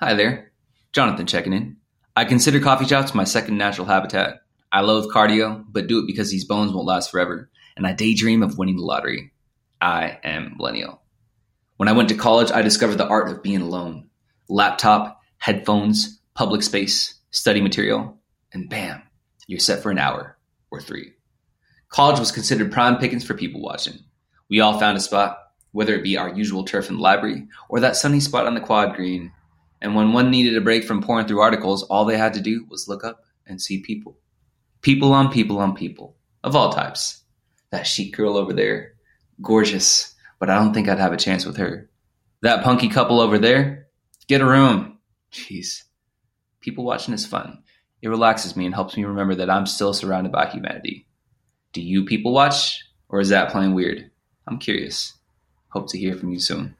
Hi there. Jonathan checking in. I consider coffee shops my second natural habitat. I loathe cardio, but do it because these bones won't last forever, and I daydream of winning the lottery. I am millennial. When I went to college, I discovered the art of being alone. Laptop, headphones, public space, study material, and bam, you're set for an hour or three. College was considered prime pickings for people watching. We all found a spot, whether it be our usual turf in the library or that sunny spot on the quad green. And when one needed a break from pouring through articles, all they had to do was look up and see people. People on people on people, of all types. That chic girl over there, gorgeous, but I don't think I'd have a chance with her. That punky couple over there, get a room. Jeez. People watching is fun. It relaxes me and helps me remember that I'm still surrounded by humanity. Do you people watch, or is that playing weird? I'm curious. Hope to hear from you soon.